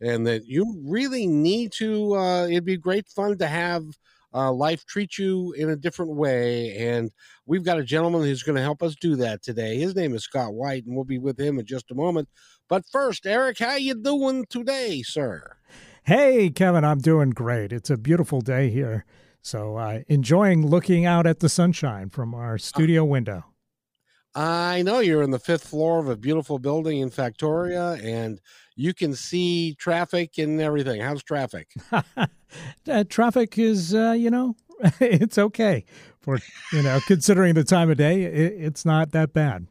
and that you really need to, uh, it'd be great fun to have uh, life treat you in a different way. And we've got a gentleman who's going to help us do that today. His name is Scott White, and we'll be with him in just a moment. But first, Eric, how you doing today, sir? Hey, Kevin, I'm doing great. It's a beautiful day here. So, uh, enjoying looking out at the sunshine from our studio window. I know you're in the fifth floor of a beautiful building in Factoria, and you can see traffic and everything. How's traffic? uh, traffic is, uh, you know, it's okay for you know considering the time of day. It, it's not that bad.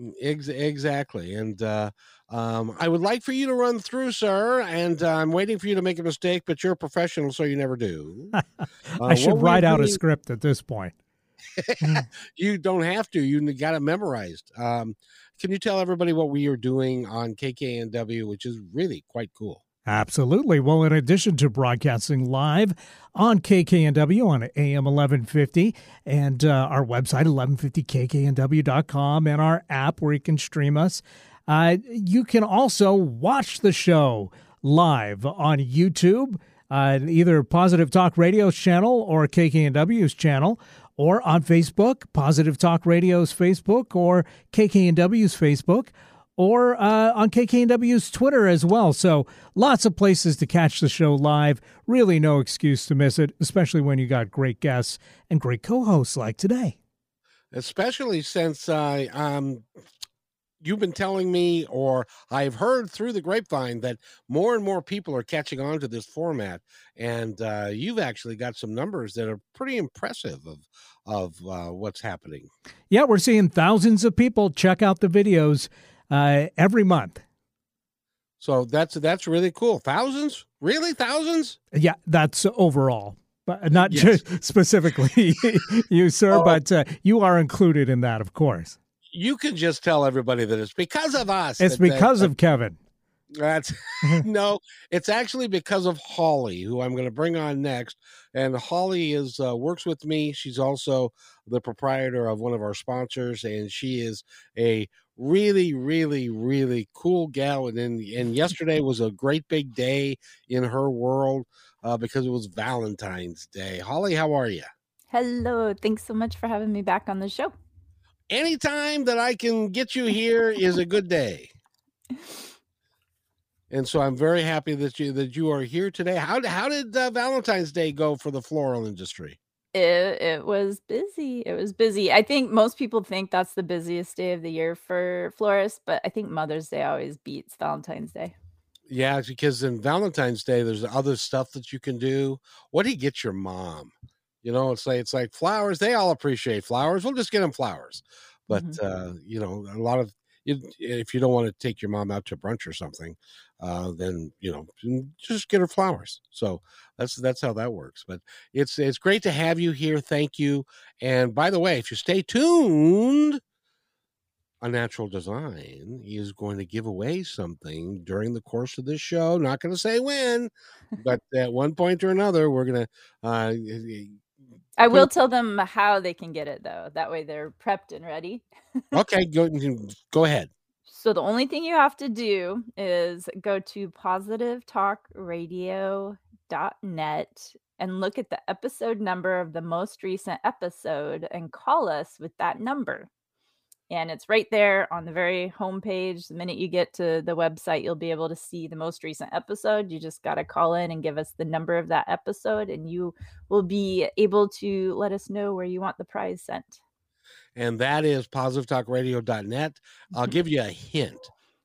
Mm, ex- exactly, and uh, um, I would like for you to run through, sir. And uh, I'm waiting for you to make a mistake, but you're a professional, so you never do. I uh, should write out a script at this point. you don't have to. You got it memorized. Um, can you tell everybody what we are doing on KKNW, which is really quite cool? Absolutely. Well, in addition to broadcasting live on KKNW on AM 1150 and uh, our website, 1150kknw.com, and our app where you can stream us, uh, you can also watch the show live on YouTube, either Positive Talk Radio's channel or KKNW's channel, or on Facebook, Positive Talk Radio's Facebook, or KKNW's Facebook, or uh, on KKNW's Twitter as well. So lots of places to catch the show live. Really, no excuse to miss it, especially when you got great guests and great co-hosts like today. Especially since uh, um, you've been telling me, or I've heard through the grapevine, that more and more people are catching on to this format, and uh, you've actually got some numbers that are pretty impressive of of uh, what's happening. Yeah, we're seeing thousands of people check out the videos uh, every month. So that's that's really cool. Thousands, really thousands? Yeah, that's overall, but not yes. just specifically you, sir. Oh. But uh, you are included in that, of course you can just tell everybody that it's because of us. It's that, because that, of Kevin. That's no, it's actually because of Holly, who I'm going to bring on next. And Holly is uh, works with me. She's also the proprietor of one of our sponsors, and she is a really, really, really cool gal. And and yesterday was a great big day in her world uh, because it was Valentine's Day. Holly, how are you? Hello. Thanks so much for having me back on the show anytime that I can get you here is a good day. And so I'm very happy that you that you are here today. How how did uh, Valentine's Day go for the floral industry? It it was busy. It was busy. I think most people think that's the busiest day of the year for florists, but I think Mother's Day always beats Valentine's Day. Yeah, because in Valentine's Day there's other stuff that you can do. What do you get your mom? You know, it's like it's like flowers. They all appreciate flowers. We'll just get them flowers. But mm-hmm. uh, you know, a lot of if you don't want to take your mom out to brunch or something, uh, then you know just get her flowers. So that's that's how that works. But it's it's great to have you here. Thank you. And by the way, if you stay tuned, A Natural Design is going to give away something during the course of this show. Not going to say when, but at one point or another, we're going to uh, I will tell them how they can get it though. That way they're prepped and ready. okay, go go ahead. So the only thing you have to do is go to positivetalkradio.net and look at the episode number of the most recent episode and call us with that number and it's right there on the very homepage. The minute you get to the website, you'll be able to see the most recent episode. You just got to call in and give us the number of that episode, and you will be able to let us know where you want the prize sent. And that is positivetalkradio.net. I'll mm-hmm. give you a hint.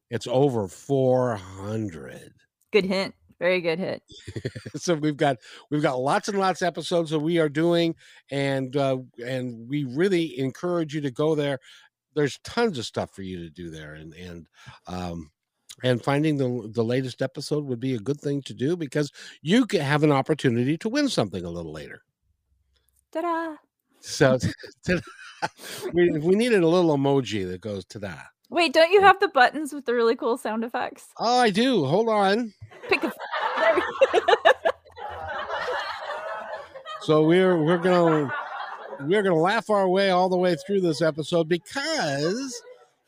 It's over 400. Good hint very good hit so we've got we've got lots and lots of episodes that we are doing and uh, and we really encourage you to go there there's tons of stuff for you to do there and and um and finding the the latest episode would be a good thing to do because you could have an opportunity to win something a little later. Ta-da! So we we needed a little emoji that goes to that. Wait, don't you have the buttons with the really cool sound effects? Oh, I do. Hold on. Pick a. so we're we're gonna we're gonna laugh our way all the way through this episode because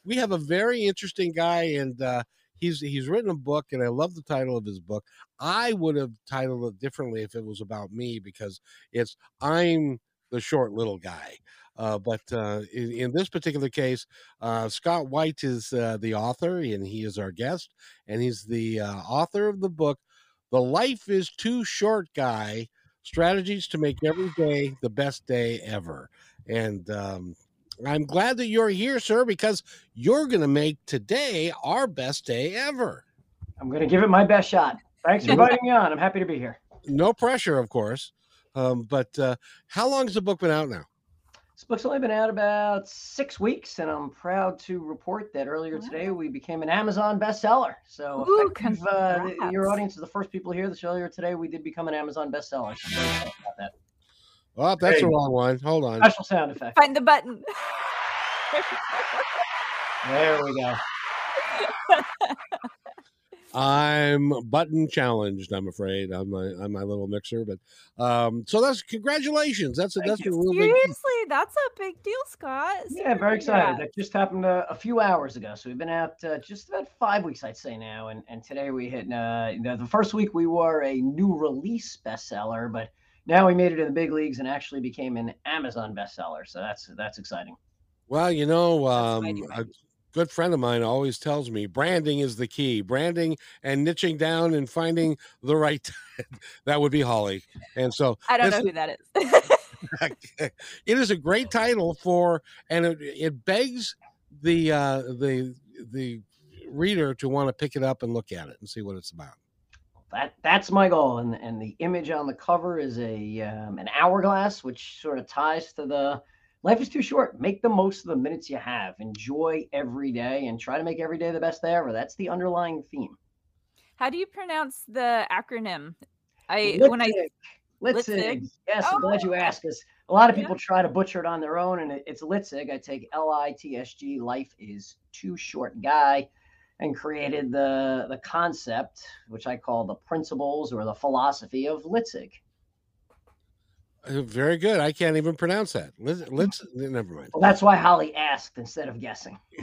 we have a very interesting guy and uh, he's he's written a book and I love the title of his book. I would have titled it differently if it was about me because it's I'm the short little guy. Uh, but uh, in, in, this particular case, uh, Scott White is uh, the author, and he is our guest, and he's the uh, author of the book, "The Life Is Too Short Guy: Strategies to Make Every Day the Best Day Ever." And um, I'm glad that you're here, sir, because you're going to make today our best day ever. I'm going to give it my best shot. Thanks for inviting me on. I'm happy to be here. No pressure, of course. Um, but uh, how long has the book been out now? This book's only been out about six weeks, and I'm proud to report that earlier today we became an Amazon bestseller. So, Ooh, uh, your audience is the first people here. This earlier today we did become an Amazon bestseller. So that. Oh, that's hey, the wrong one. Hold on. Special sound effect. Find the button. there we go. I'm button challenged. I'm afraid on my on my little mixer, but um, so that's congratulations. That's a that's a real seriously. That's a big deal, Scott. Yeah, very excited. That just happened uh, a few hours ago. So we've been out uh, just about five weeks, I'd say now, and and today we hit uh, the, the first week we were a new release bestseller, but now we made it in the big leagues and actually became an Amazon bestseller. So that's that's exciting. Well, you know, um, a, good friend of mine always tells me branding is the key. Branding and niching down and finding the right that would be Holly. And so I don't know who that is. it is a great title for and it, it begs the uh the the reader to want to pick it up and look at it and see what it's about that that's my goal and and the image on the cover is a um, an hourglass which sort of ties to the life is too short. Make the most of the minutes you have. Enjoy every day and try to make every day the best day ever. That's the underlying theme. How do you pronounce the acronym? I Litzig. when I Litzig. Litzig. Yes, oh. I'm glad you oh. asked. Because a lot of people yeah. try to butcher it on their own, and it's Litzig. I take L I T S G. Life is too short, guy, and created the the concept, which I call the principles or the philosophy of Litzig. Uh, very good. I can't even pronounce that. Let's, let's never mind. Well, that's why Holly asked instead of guessing.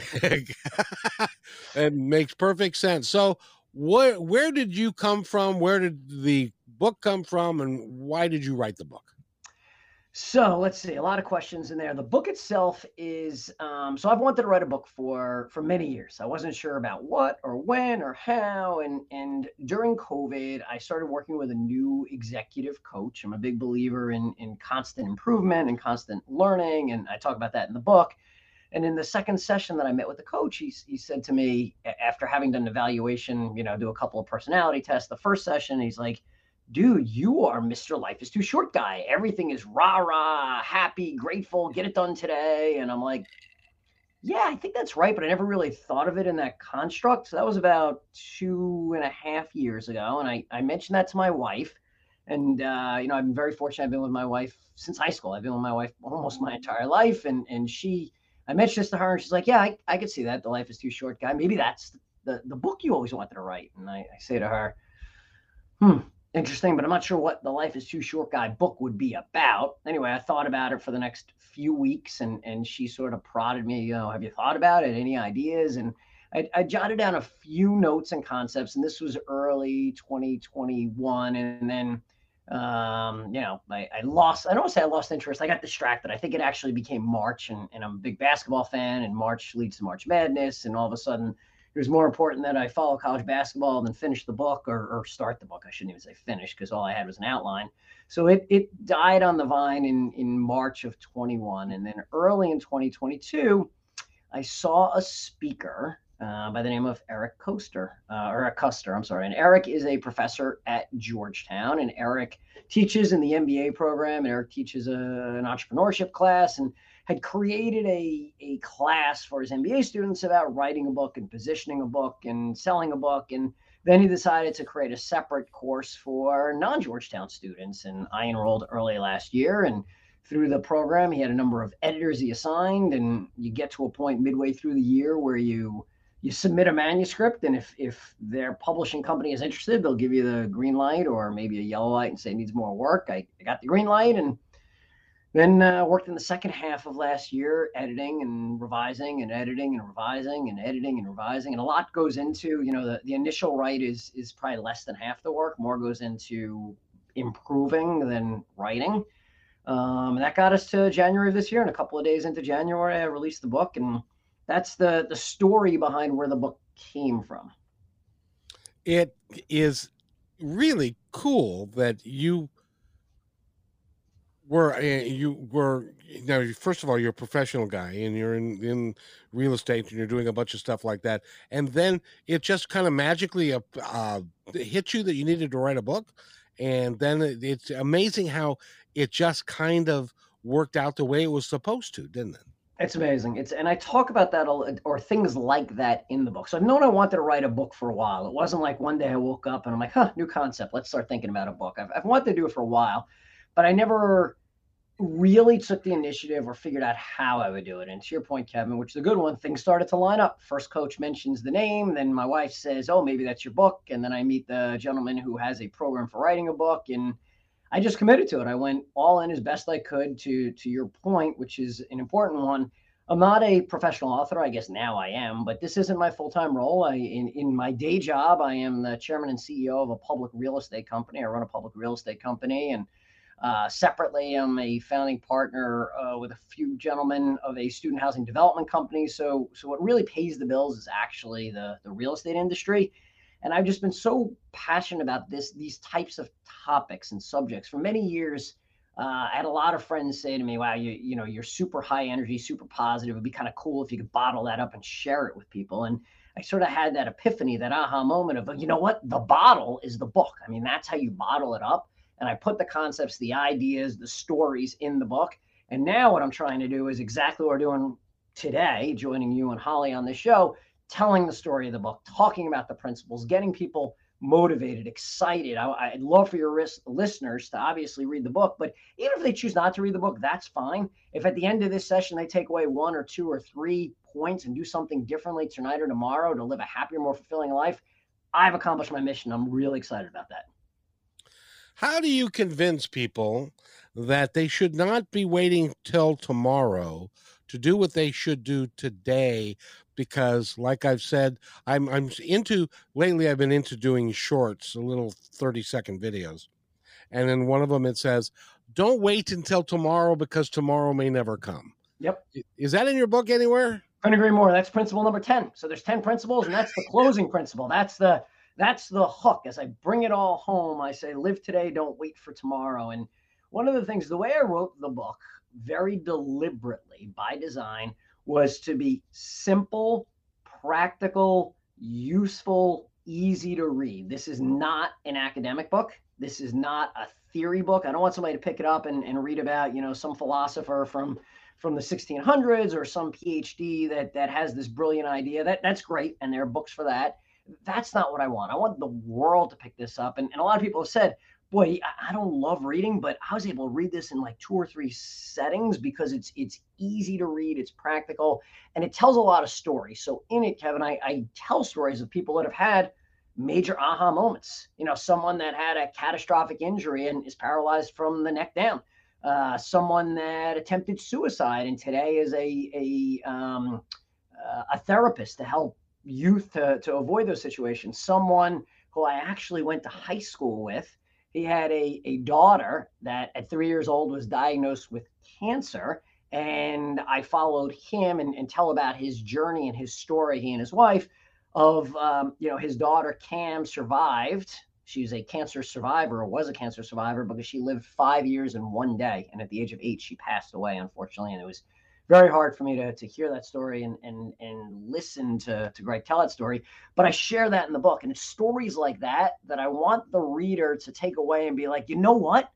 it makes perfect sense. So, where did you come from? Where did the book come from, and why did you write the book? So let's see, a lot of questions in there. The book itself is um, so I've wanted to write a book for for many years. I wasn't sure about what or when or how, and and during COVID, I started working with a new executive coach. I'm a big believer in in constant improvement and constant learning, and I talk about that in the book. And in the second session that I met with the coach, he, he said to me after having done an evaluation, you know, do a couple of personality tests. The first session, he's like dude, you are Mr. Life is Too Short guy. Everything is rah rah, happy, grateful, get it done today. And I'm like, yeah, I think that's right, but I never really thought of it in that construct. So that was about two and a half years ago. And I, I mentioned that to my wife. And, uh, you know, I've been very fortunate. I've been with my wife since high school. I've been with my wife almost my entire life. And, and she, I mentioned this to her and she's like, yeah, I, I could see that. The life is too short guy. Maybe that's the, the book you always wanted to write. And I, I say to her, hmm, interesting, but I'm not sure what the Life is Too Short guy book would be about. Anyway, I thought about it for the next few weeks and and she sort of prodded me, you know, have you thought about it? Any ideas? And I, I jotted down a few notes and concepts, and this was early 2021. And then um, you know, I, I lost, I don't say I lost interest. I got distracted. I think it actually became March and, and I'm a big basketball fan and March leads to March Madness. And all of a sudden it was more important that I follow college basketball than finish the book or, or start the book. I shouldn't even say finish because all I had was an outline. So it it died on the vine in in March of 21, and then early in 2022, I saw a speaker uh, by the name of Eric Coaster uh, or Eric Custer. I'm sorry, and Eric is a professor at Georgetown, and Eric teaches in the MBA program, and Eric teaches a, an entrepreneurship class, and had created a, a class for his MBA students about writing a book and positioning a book and selling a book. And then he decided to create a separate course for non Georgetown students. And I enrolled early last year. And through the program, he had a number of editors he assigned. And you get to a point midway through the year where you you submit a manuscript and if if their publishing company is interested they'll give you the green light or maybe a yellow light and say it needs more work i, I got the green light and then uh, worked in the second half of last year editing and revising and editing and revising and editing and revising and a lot goes into you know the, the initial write is is probably less than half the work more goes into improving than writing um, and that got us to january of this year and a couple of days into january i released the book and that's the the story behind where the book came from. It is really cool that you were uh, you were now first of all you're a professional guy and you're in in real estate and you're doing a bunch of stuff like that and then it just kind of magically uh, uh hit you that you needed to write a book and then it's amazing how it just kind of worked out the way it was supposed to didn't it it's amazing. It's and I talk about that or things like that in the book. So I've known I wanted to write a book for a while. It wasn't like one day I woke up and I'm like, huh, new concept. Let's start thinking about a book. I've, I've wanted to do it for a while, but I never really took the initiative or figured out how I would do it. And to your point, Kevin, which is a good one, things started to line up. First coach mentions the name, then my wife says, "Oh, maybe that's your book," and then I meet the gentleman who has a program for writing a book and I just committed to it. I went all in as best I could to to your point, which is an important one. I'm not a professional author. I guess now I am, but this isn't my full time role. I in in my day job, I am the chairman and CEO of a public real estate company. I run a public real estate company, and uh, separately, I'm a founding partner uh, with a few gentlemen of a student housing development company. So, so what really pays the bills is actually the the real estate industry. And I've just been so passionate about this, these types of topics and subjects for many years. Uh, I had a lot of friends say to me, "Wow, you you know you're super high energy, super positive. It'd be kind of cool if you could bottle that up and share it with people." And I sort of had that epiphany, that aha moment of, you know what, the bottle is the book. I mean, that's how you bottle it up. And I put the concepts, the ideas, the stories in the book. And now what I'm trying to do is exactly what we're doing today, joining you and Holly on the show, telling the story of the book, talking about the principles, getting people motivated, excited. I, would love for your ris- listeners to obviously read the book, but even if they choose not to read the book, that's fine. If at the end of this session they take away one or two or three points and do something differently tonight or tomorrow to live a happier, more fulfilling life, I've accomplished my mission. I'm really excited about that. How do you convince people that they should not be waiting till tomorrow to do what they should do today because like I've said, I'm I'm into lately I've been into doing shorts, a little 30 second videos. And in one of them it says, "Don't wait until tomorrow because tomorrow may never come." Yep. Is that in your book anywhere? Couldn't agree more. That's principle number 10. So there's 10 principles and that's the closing principle. That's the that's the hook. As I bring it all home, I say live today, don't wait for tomorrow. And one of the things the way I wrote the book very deliberately by design was to be simple, practical, useful, easy to read. This is not an academic book. This is not a theory book. I don't want somebody to pick it up and, and read about, you know, some philosopher from from the 1600s or some PhD that that has this brilliant idea. That that's great, and there are books for that. That's not what I want. I want the world to pick this up. And, and a lot of people have said, boy, I don't love reading, but I was able to read this in like two or three settings because it's it's easy to read, it's practical, and it tells a lot of stories. So in it, Kevin, I, I tell stories of people that have had major aha moments. You know, someone that had a catastrophic injury and is paralyzed from the neck down. Uh, someone that attempted suicide and today is a a um, uh, a therapist to help youth to, to avoid those situations. Someone who I actually went to high school with he had a, a daughter that at three years old was diagnosed with cancer. And I followed him and, and tell about his journey and his story, he and his wife, of, um, you know, his daughter Cam survived. She's a cancer survivor or was a cancer survivor because she lived five years and one day. And at the age of eight, she passed away, unfortunately. And it was very hard for me to, to hear that story and, and, and listen to, to Greg tell that story. But I share that in the book. And it's stories like that that I want the reader to take away and be like, you know what?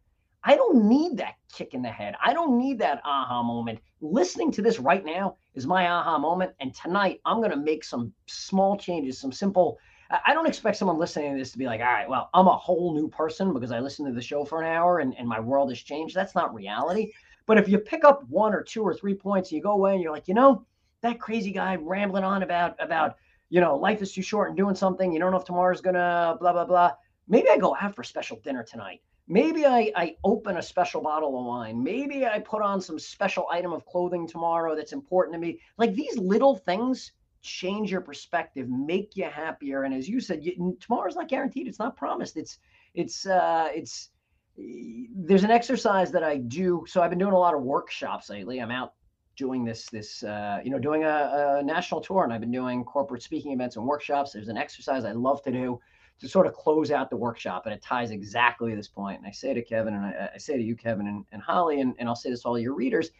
I don't need that kick in the head. I don't need that aha moment. Listening to this right now is my aha moment. And tonight, I'm going to make some small changes, some simple. I don't expect someone listening to this to be like, all right, well, I'm a whole new person because I listened to the show for an hour and, and my world has changed. That's not reality. But if you pick up one or two or three points and you go away and you're like, you know, that crazy guy rambling on about about you know life is too short and doing something. You don't know if tomorrow's gonna blah blah blah. Maybe i go out for a special dinner tonight. Maybe I, I open a special bottle of wine. Maybe i put on some special item of clothing tomorrow that's important to me. Like these little things change your perspective make you happier. And as you said you, tomorrow's not guaranteed. It's not promised. It's it's uh it's there's an exercise that i do. So i've been doing a lot of workshops lately. I'm out doing this this uh, you know doing a, a, national tour and i've been doing corporate speaking events and workshops. There's an exercise i love to do to sort of close out the workshop and it ties exactly to this point. And i say to kevin and i, I say to you kevin and, and holly and, and i'll say this to all your readers.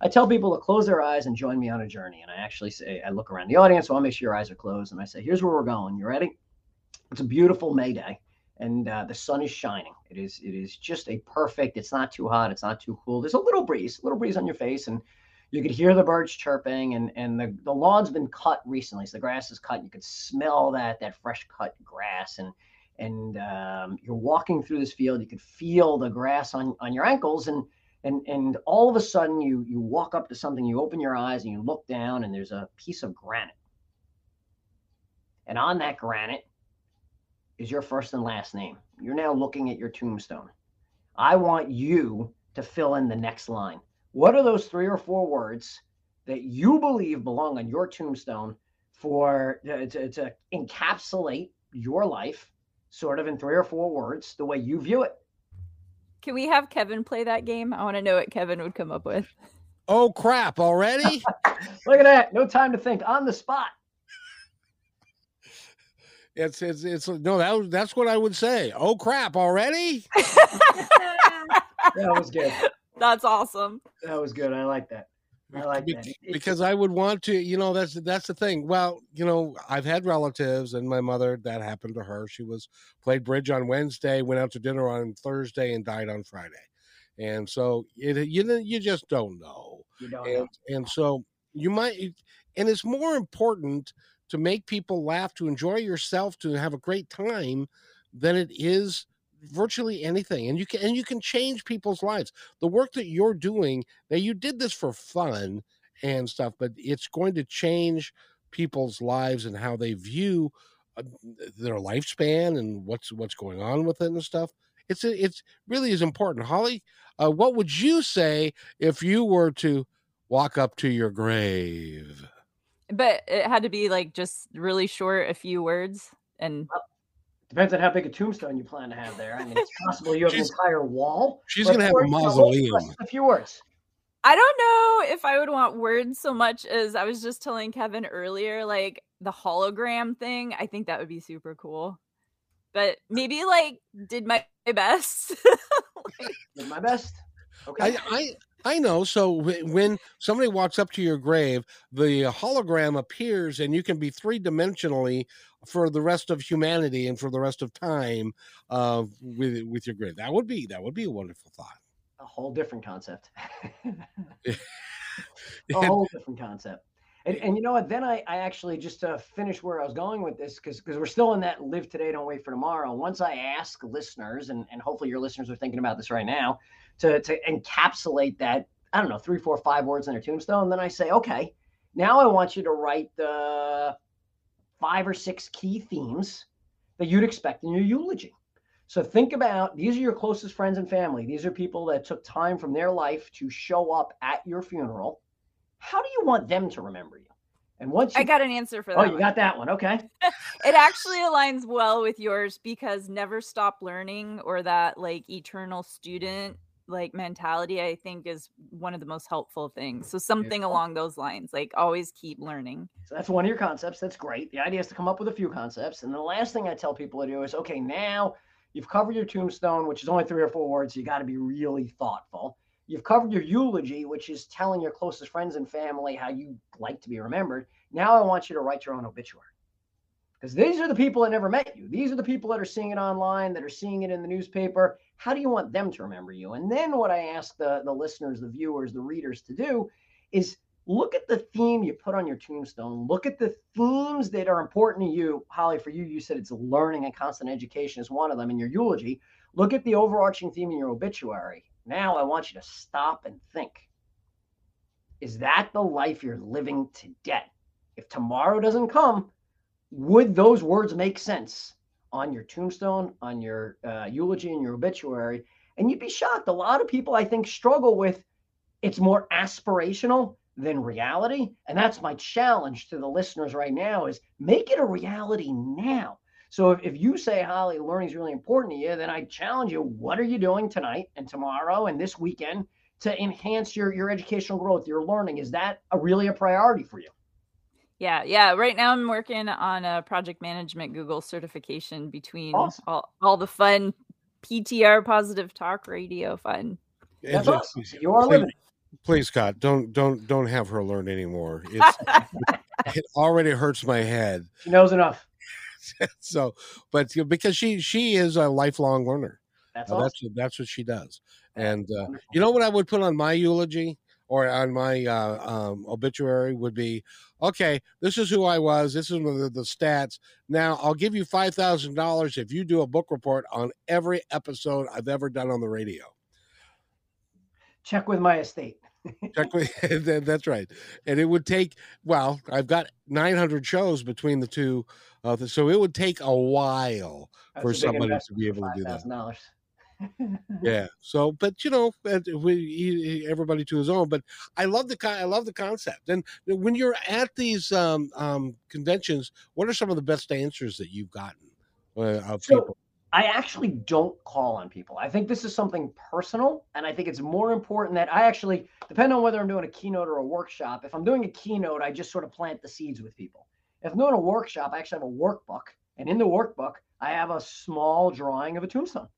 I tell people to close their eyes and join me on a journey. And i actually say i look around the audience so i'll make sure your eyes are closed and i say here's where we're going. You ready? It's a beautiful may day and uh, the sun is shining. It is it is just a perfect. It's not too hot. It's not too cool. There's a little breeze, a little breeze on your face, and you could hear the birds chirping and and the, the lawn's been cut recently so the grass is cut you could smell that that fresh cut grass and and um, you're walking through this field you could feel the grass on on your ankles and and and all of a sudden you you walk up to something you open your eyes and you look down and there's a piece of granite and on that granite is your first and last name you're now looking at your tombstone i want you to fill in the next line what are those three or four words that you believe belong on your tombstone for uh, to, to encapsulate your life, sort of in three or four words, the way you view it? Can we have Kevin play that game? I want to know what Kevin would come up with. Oh crap! Already? Look at that! No time to think. On the spot. It's it's it's no that that's what I would say. Oh crap! Already? that was good. That's awesome. That was good. I like that. I like that. Because I would want to, you know, that's that's the thing. Well, you know, I've had relatives and my mother that happened to her. She was played bridge on Wednesday, went out to dinner on Thursday and died on Friday. And so it you you just don't know. You don't and, know. and so you might and it's more important to make people laugh, to enjoy yourself, to have a great time than it is virtually anything. And you can and you can change people's lives. The work that you're doing now you did this for fun and stuff but it's going to change people's lives and how they view uh, their lifespan and what's what's going on with it and stuff. It's it's really is important. Holly uh, what would you say if you were to walk up to your grave but it had to be like just really short a few words and Depends on how big a tombstone you plan to have there. I mean, it's possible you have an entire wall. She's going to have a mausoleum. A few words. I don't know if I would want words so much as I was just telling Kevin earlier, like the hologram thing. I think that would be super cool. But maybe like did my best. like, did my best. Okay. I, I I know. So when somebody walks up to your grave, the hologram appears, and you can be three dimensionally for the rest of humanity and for the rest of time uh, with with your grave. That would be that would be a wonderful thought. A whole different concept. a whole different concept. And, and, you know what? Then I, I actually just to finish where I was going with this, because because we're still in that live today, don't wait for tomorrow. Once I ask listeners, and, and hopefully your listeners are thinking about this right now, to to encapsulate that, I don't know, three, four, five words in their tombstone, And then I say, okay, now I want you to write the five or six key themes that you'd expect in your eulogy. So think about these are your closest friends and family. These are people that took time from their life to show up at your funeral. How do you want them to remember you? And once you, I got an answer for oh, that. Oh, you one. got that one. Okay. it actually aligns well with yours because never stop learning or that like eternal student like mentality i think is one of the most helpful things. So something along those lines like always keep learning. So that's one of your concepts that's great. The idea is to come up with a few concepts and the last thing i tell people to do is okay now you've covered your tombstone which is only three or four words so you got to be really thoughtful. You've covered your eulogy which is telling your closest friends and family how you like to be remembered. Now i want you to write your own obituary. Because these are the people that never met you. These are the people that are seeing it online, that are seeing it in the newspaper. How do you want them to remember you? And then what I ask the, the listeners, the viewers, the readers to do is look at the theme you put on your tombstone. Look at the themes that are important to you. Holly, for you, you said it's learning and constant education is one of them in your eulogy. Look at the overarching theme in your obituary. Now I want you to stop and think. Is that the life you're living today? If tomorrow doesn't come, would those words make sense on your tombstone, on your uh, eulogy, and your obituary? And you'd be shocked. A lot of people, I think, struggle with it's more aspirational than reality. And that's my challenge to the listeners right now is make it a reality now. So if, if you say, Holly, learning is really important to you, then I challenge you, what are you doing tonight and tomorrow and this weekend to enhance your, your educational growth, your learning? Is that a, really a priority for you? Yeah, yeah. Right now, I'm working on a project management Google certification between awesome. all, all the fun PTR positive talk radio fun. That's awesome. You are living. Please, Scott, don't don't don't have her learn anymore. It's, it already hurts my head. She knows enough. so, but because she she is a lifelong learner. That's uh, awesome. that's that's what she does. And uh, you know what I would put on my eulogy? Or on my uh, um, obituary would be okay this is who i was this is the, the stats. Now i'll give you $5000 if you do a book report on every episode i've ever done on the radio. Check with my estate. Check with that's right. And it would take well i've got 900 shows between the two uh, so it would take a while that's for somebody to be able to do that yeah. So, but you know, we everybody to his own. But I love the I love the concept. And when you're at these um, um, conventions, what are some of the best answers that you've gotten uh, of so, people? I actually don't call on people. I think this is something personal, and I think it's more important that I actually, depend on whether I'm doing a keynote or a workshop. If I'm doing a keynote, I just sort of plant the seeds with people. If I'm doing a workshop, I actually have a workbook, and in the workbook, I have a small drawing of a tombstone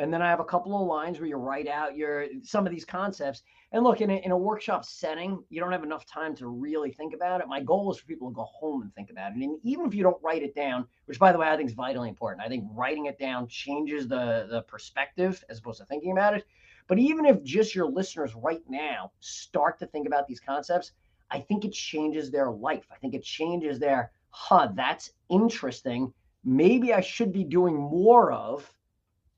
and then I have a couple of lines where you write out your some of these concepts. And look, in a, in a workshop setting, you don't have enough time to really think about it. My goal is for people to go home and think about it. And even if you don't write it down, which by the way I think is vitally important, I think writing it down changes the the perspective as opposed to thinking about it. But even if just your listeners right now start to think about these concepts, I think it changes their life. I think it changes their, huh, that's interesting. Maybe I should be doing more of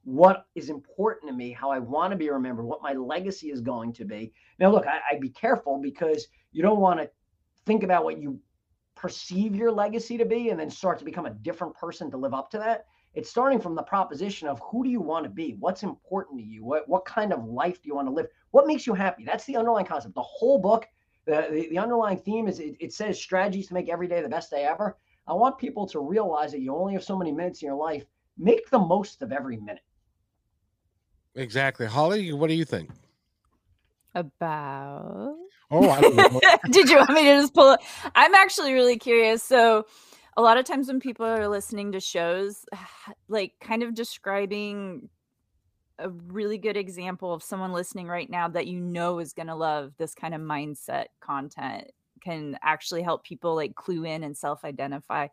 what is important to me, how I want to be remembered, what my legacy is going to be. Now, look, I, I'd be careful because you don't want to think about what you perceive your legacy to be and then start to become a different person to live up to that. It's starting from the proposition of who do you want to be? What's important to you? What, what kind of life do you want to live? What makes you happy? That's the underlying concept. The whole book, the, the, the underlying theme is it, it says strategies to make every day the best day ever. I want people to realize that you only have so many minutes in your life. Make the most of every minute. Exactly. Holly, what do you think? About. Oh, I don't know. Did you want me to just pull it? I'm actually really curious. So, a lot of times when people are listening to shows, like kind of describing a really good example of someone listening right now that you know is going to love this kind of mindset content can actually help people like clue in and self identify.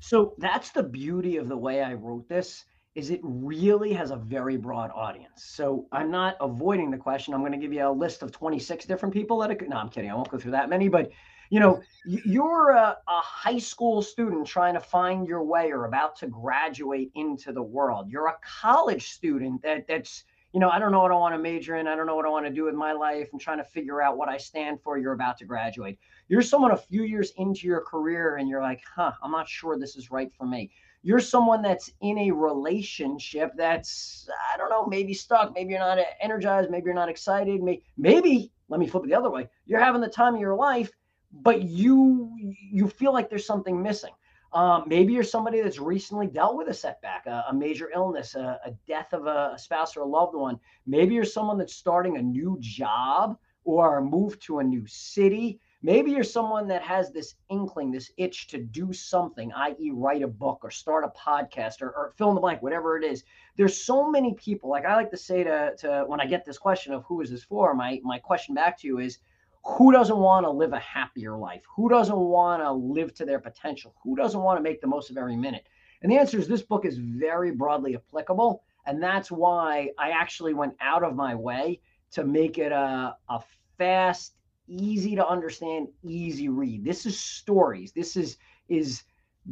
So, that's the beauty of the way I wrote this is it really has a very broad audience. So I'm not avoiding the question. I'm going to give you a list of 26 different people that it, no, I'm kidding. I won't go through that many, but you know, you're a, a, high school student trying to find your way or about to graduate into the world. You're a college student that that's, you know, I don't know what I want to major in. I don't know what I want to do with my life. I'm trying to figure out what I stand for. You're about to graduate. You're someone a few years into your career and you're like, huh, I'm not sure this is right for me you're someone that's in a relationship that's i don't know maybe stuck maybe you're not energized maybe you're not excited maybe, maybe let me flip it the other way you're having the time of your life but you you feel like there's something missing um, maybe you're somebody that's recently dealt with a setback, a, a major illness, a, a death of a, a, spouse or a loved one. Maybe you're someone that's starting a new job or a move to a new city. Maybe you're someone that has this inkling, this itch to do something, i.e., write a book or start a podcast or, or fill in the blank, whatever it is. There's so many people. Like I like to say to, to when I get this question of who is this for, my my question back to you is who doesn't want to live a happier life? Who doesn't want to live to their potential? Who doesn't want to make the most of every minute? And the answer is this book is very broadly applicable. And that's why I actually went out of my way to make it a, a fast, easy to understand, easy read. This is stories. This is is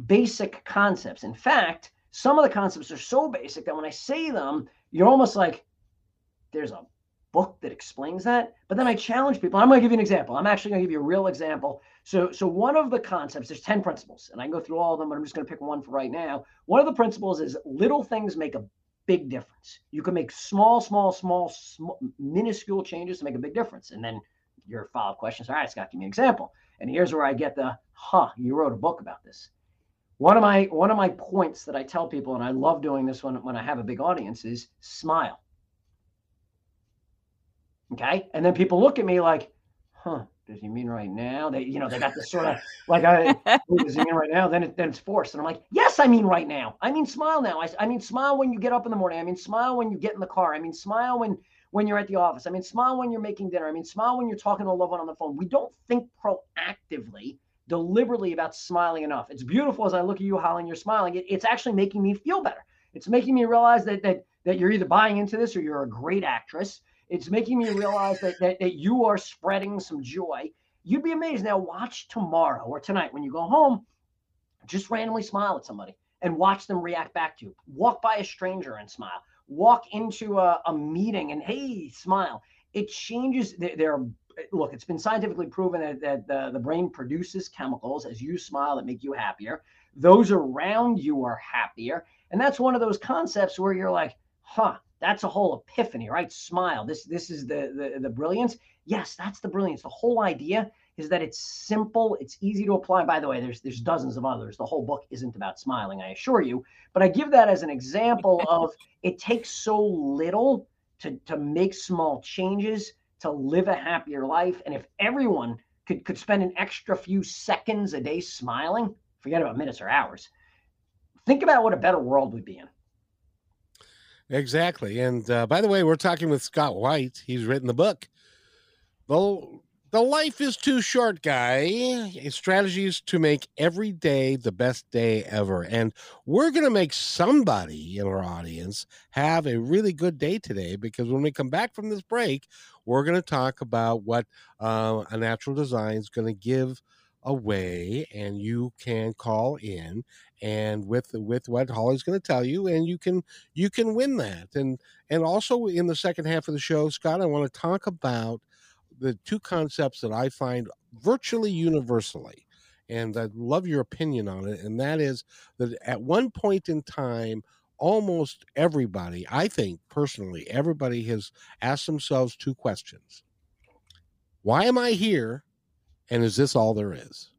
basic concepts. In fact, some of the concepts are so basic that when I say them, you're almost like, there's a book that explains that. But then I challenge people. I'm going to give you an example. I'm actually going to give you a real example. So, so one of the concepts, there's 10 principles, and I can go through all of them, but I'm just going to pick one for right now. One of the principles is little things make a big difference. You can make small, small, small, small minuscule changes to make a big difference. And then your follow-up questions, all right, Scott, give me an example. And here's where I get the, huh, you wrote a book about this. One of my one of my points that I tell people, and I love doing this when, when I have a big audience, is smile. Okay. And then people look at me like, huh, does he mean right now? They, you know, they got this sort of like, I, does he mean right now? Then, it, then it's forced. And I'm like, yes, I mean right now. I mean, smile now. I, I mean, smile when you get up in the morning. I mean, smile when you get in the car. I mean, smile when, when you're at the office. I mean, smile when you're making dinner. I mean, smile when you're talking to a loved one on the phone. We don't think proactively, deliberately about smiling enough. It's beautiful as I look at you, Holly, and you're smiling. It, it's actually making me feel better. It's making me realize that, that, that you're either buying into this or you're a great actress it's making me realize that, that, that you are spreading some joy. You'd be amazed. Now, watch tomorrow or tonight when you go home, just randomly smile at somebody and watch them react back to you. Walk by a stranger and smile. Walk into a, a meeting and hey, smile. It changes their, look. It's been scientifically proven that, that the, the brain produces chemicals as you smile that make you happier. Those around you are happier, and that's one of those concepts where you're like, huh, that's a whole epiphany, right? Smile. This this is the, the the brilliance. Yes, that's the brilliance. The whole idea is that it's simple, it's easy to apply. By the way, there's there's dozens of others. The whole book isn't about smiling, I assure you. But I give that as an example of it takes so little to to make small changes to live a happier life. And if everyone could could spend an extra few seconds a day smiling, forget about minutes or hours. Think about what a better world we'd be in. Exactly. And uh, by the way, we're talking with Scott White. He's written the book. The, the Life is Too Short Guy Strategies to Make Every Day the Best Day Ever. And we're going to make somebody in our audience have a really good day today because when we come back from this break, we're going to talk about what uh, a natural design is going to give away and you can call in and with with what Holly's going to tell you, and you can you can win that. And and also in the second half of the show, Scott, I want to talk about the two concepts that I find virtually universally, and I'd love your opinion on it. And that is that at one point in time, almost everybody, I think personally, everybody has asked themselves two questions: Why am I here? And is this all there is?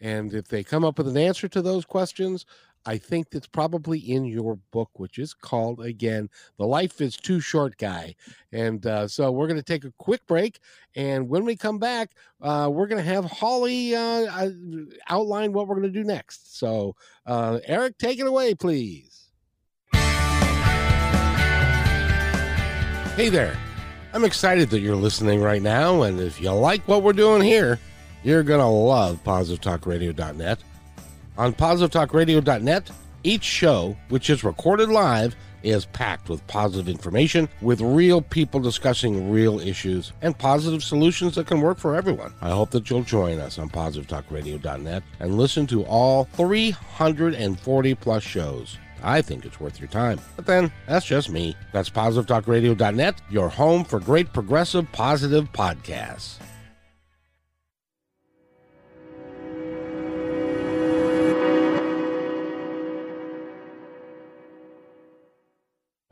And if they come up with an answer to those questions, I think that's probably in your book, which is called again, The Life is Too Short Guy. And uh, so we're going to take a quick break. And when we come back, uh, we're going to have Holly uh, uh outline what we're going to do next. So, uh, Eric, take it away, please. Hey there. I'm excited that you're listening right now. And if you like what we're doing here, you're going to love positivetalkradio.net. On positivetalkradio.net, each show, which is recorded live, is packed with positive information, with real people discussing real issues and positive solutions that can work for everyone. I hope that you'll join us on positivetalkradio.net and listen to all 340 plus shows. I think it's worth your time. But then, that's just me. That's positivetalkradio.net, your home for great progressive positive podcasts.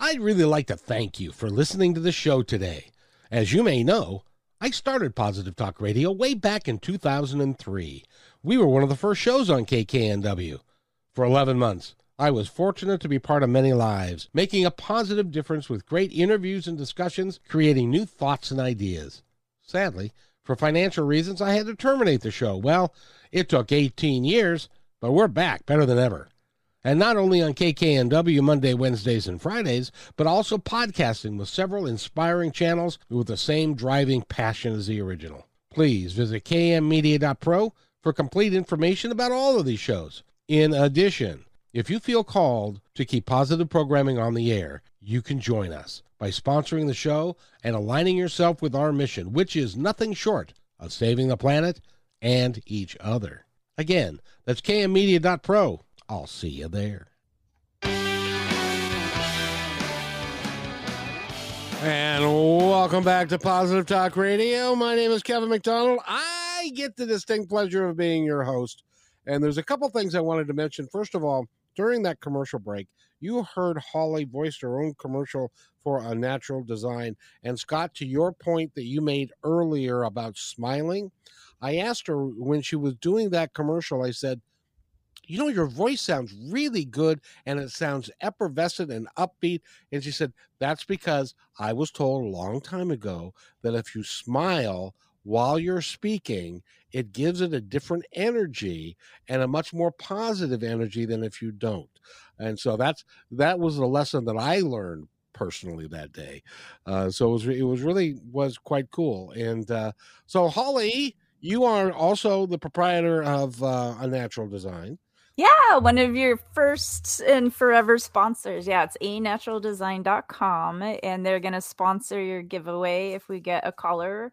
I'd really like to thank you for listening to the show today. As you may know, I started Positive Talk Radio way back in 2003. We were one of the first shows on KKNW. For 11 months, I was fortunate to be part of many lives, making a positive difference with great interviews and discussions, creating new thoughts and ideas. Sadly, for financial reasons, I had to terminate the show. Well, it took 18 years, but we're back better than ever. And not only on KKNW Monday, Wednesdays, and Fridays, but also podcasting with several inspiring channels with the same driving passion as the original. Please visit kmmedia.pro for complete information about all of these shows. In addition, if you feel called to keep positive programming on the air, you can join us by sponsoring the show and aligning yourself with our mission, which is nothing short of saving the planet and each other. Again, that's kmmedia.pro. I'll see you there. And welcome back to Positive Talk Radio. My name is Kevin McDonald. I get the distinct pleasure of being your host. And there's a couple things I wanted to mention. First of all, during that commercial break, you heard Holly voice her own commercial for A Natural Design. And Scott, to your point that you made earlier about smiling, I asked her when she was doing that commercial, I said, you know, your voice sounds really good and it sounds effervescent and upbeat. And she said, That's because I was told a long time ago that if you smile while you're speaking, it gives it a different energy and a much more positive energy than if you don't. And so that's that was the lesson that I learned personally that day. Uh, so it was it was really was quite cool. And uh, so Holly, you are also the proprietor of uh, A Natural Design. Yeah, one of your first and forever sponsors. Yeah, it's anaturaldesign.com and they're going to sponsor your giveaway if we get a caller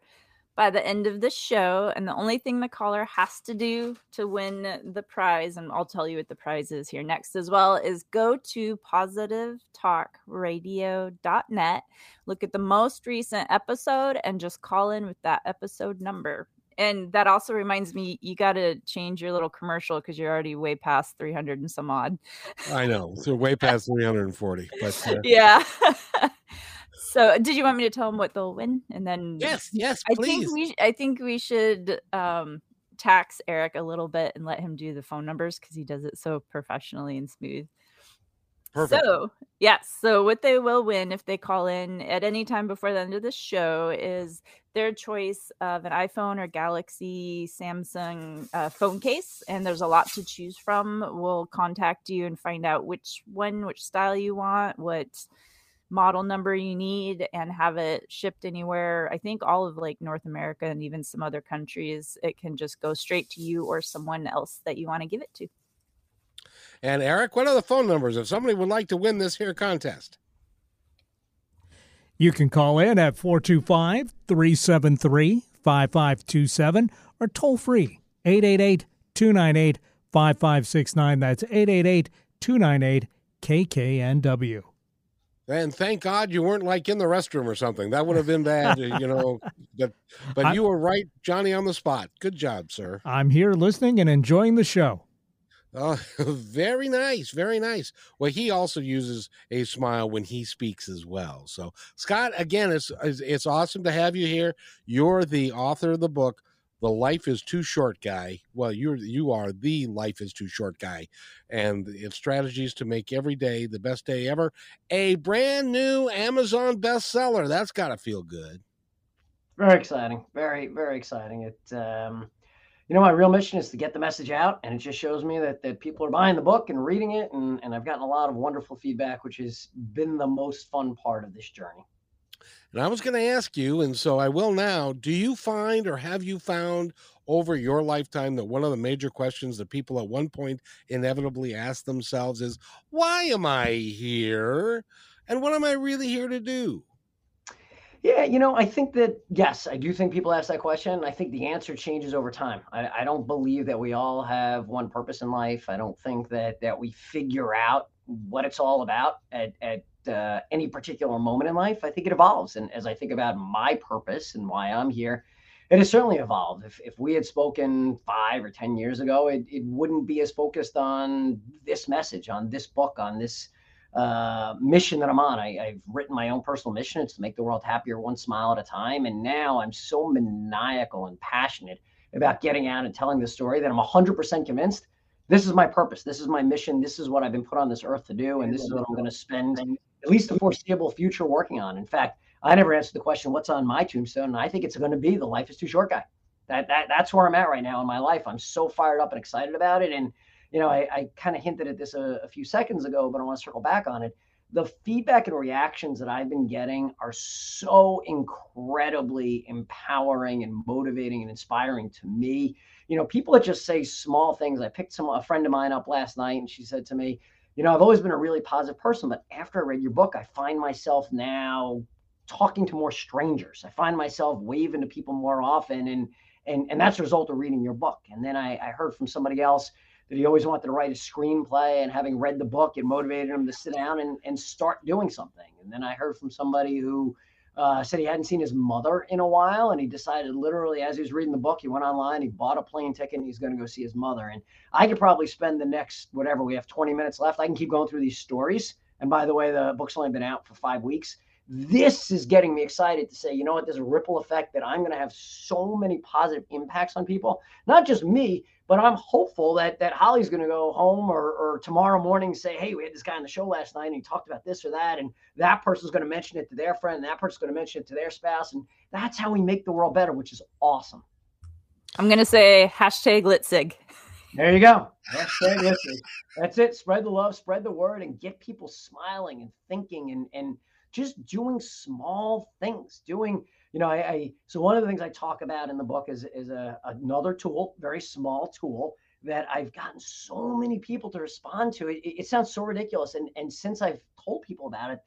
by the end of the show. And the only thing the caller has to do to win the prize, and I'll tell you what the prize is here next as well, is go to positivetalkradio.net, look at the most recent episode, and just call in with that episode number. And that also reminds me, you got to change your little commercial because you're already way past 300 and some odd. I know. So way past 340. But uh... yeah. So, did you want me to tell them what they'll win, and then yes, yes, I think we I think we should um, tax Eric a little bit and let him do the phone numbers because he does it so professionally and smooth. Perfect. So, yes. So, what they will win if they call in at any time before the end of the show is their choice of an iPhone or Galaxy Samsung uh, phone case. And there's a lot to choose from. We'll contact you and find out which one, which style you want, what model number you need and have it shipped anywhere. I think all of like North America and even some other countries, it can just go straight to you or someone else that you want to give it to. And Eric, what are the phone numbers if somebody would like to win this here contest? You can call in at 425 373 5527 or toll free 888 298 5569. That's 888 298 KKNW. And thank God you weren't like in the restroom or something. That would have been bad, you know. But, but you were right, Johnny, on the spot. Good job, sir. I'm here listening and enjoying the show. Oh, very nice, very nice. Well, he also uses a smile when he speaks as well. So, Scott, again, it's it's awesome to have you here. You're the author of the book the life is too short guy. Well you're you are the life is too short guy. And it's strategies to make every day the best day ever. A brand new amazon bestseller. That's got to feel good. Very exciting. Very very exciting. It um you know my real mission is to get the message out and it just shows me that that people are buying the book and reading it and, and i've gotten a lot of wonderful feedback which has been the most fun part of this journey and I was going to ask you, and so I will now do you find or have you found over your lifetime that one of the major questions that people at one point inevitably ask themselves is, why am I here? And what am I really here to do? Yeah, you know, I think that yes, I do think people ask that question. I think the answer changes over time. I, I, don't believe that we all have one purpose in life. I don't think that that we figure out what it's all about at, at uh, any particular moment in life. I think it evolves. And as I think about my purpose and why I'm here, it has certainly evolved. If, if we had spoken five or 10 years ago, it, it wouldn't be as focused on this message, on this book, on this uh, mission that I'm on. I, I've written my own personal mission. It's to make the world happier one smile at a time. And now I'm so maniacal and passionate about getting out and telling the story that I'm 100% convinced this is my purpose. This is my mission. This is what I've been put on this earth to do. And this is what I'm going to spend at least the foreseeable future working on. In fact, I never answered the question, what's on my tombstone? And I think it's going to be the life is too short guy. That, that that's where I'm at right now in my life. I'm so fired up and excited about it. And, you know, I, I kind of hinted at this a, a few seconds ago, but I want to circle back on it. The feedback and reactions that I've been getting are so incredibly empowering and motivating and inspiring to me you know, people that just say small things. I picked some a friend of mine up last night, and she said to me, you know, I've always been a really positive person, but after I read your book, I find myself now talking to more strangers. I find myself waving to people more often, and and and that's a result of reading your book. And then I, I heard from somebody else that he always wanted to write a screenplay, and having read the book, it motivated him to sit down and and start doing something. And then I heard from somebody who uh, said he hadn't seen his mother in a while, and he decided literally as he was reading the book, he went online, he bought a plane ticket, and he's going to go see his mother. And I could probably spend the next whatever we have 20 minutes left. I can keep going through these stories. And by the way, the book's only been out for five weeks. This is getting me excited to say, you know what, there's a ripple effect that I'm going to have so many positive impacts on people, not just me, but I'm hopeful that that Holly's going to go home or, or tomorrow morning say, hey, we had this guy on the show last night and he talked about this or that, and that person's going to mention it to their friend, and that person's going to mention it to their spouse, and that's how we make the world better, which is awesome. I'm going to say hashtag Litzig. There you go. Hashtag Litzig. That's it. Spread the love, spread the word, and get people smiling and thinking and and just doing small things, doing you know, I, I, so one of the things I talk about in the book is is a, another tool, very small tool that I've gotten so many people to respond to. It, it, sounds so ridiculous, and and since I've told people about it,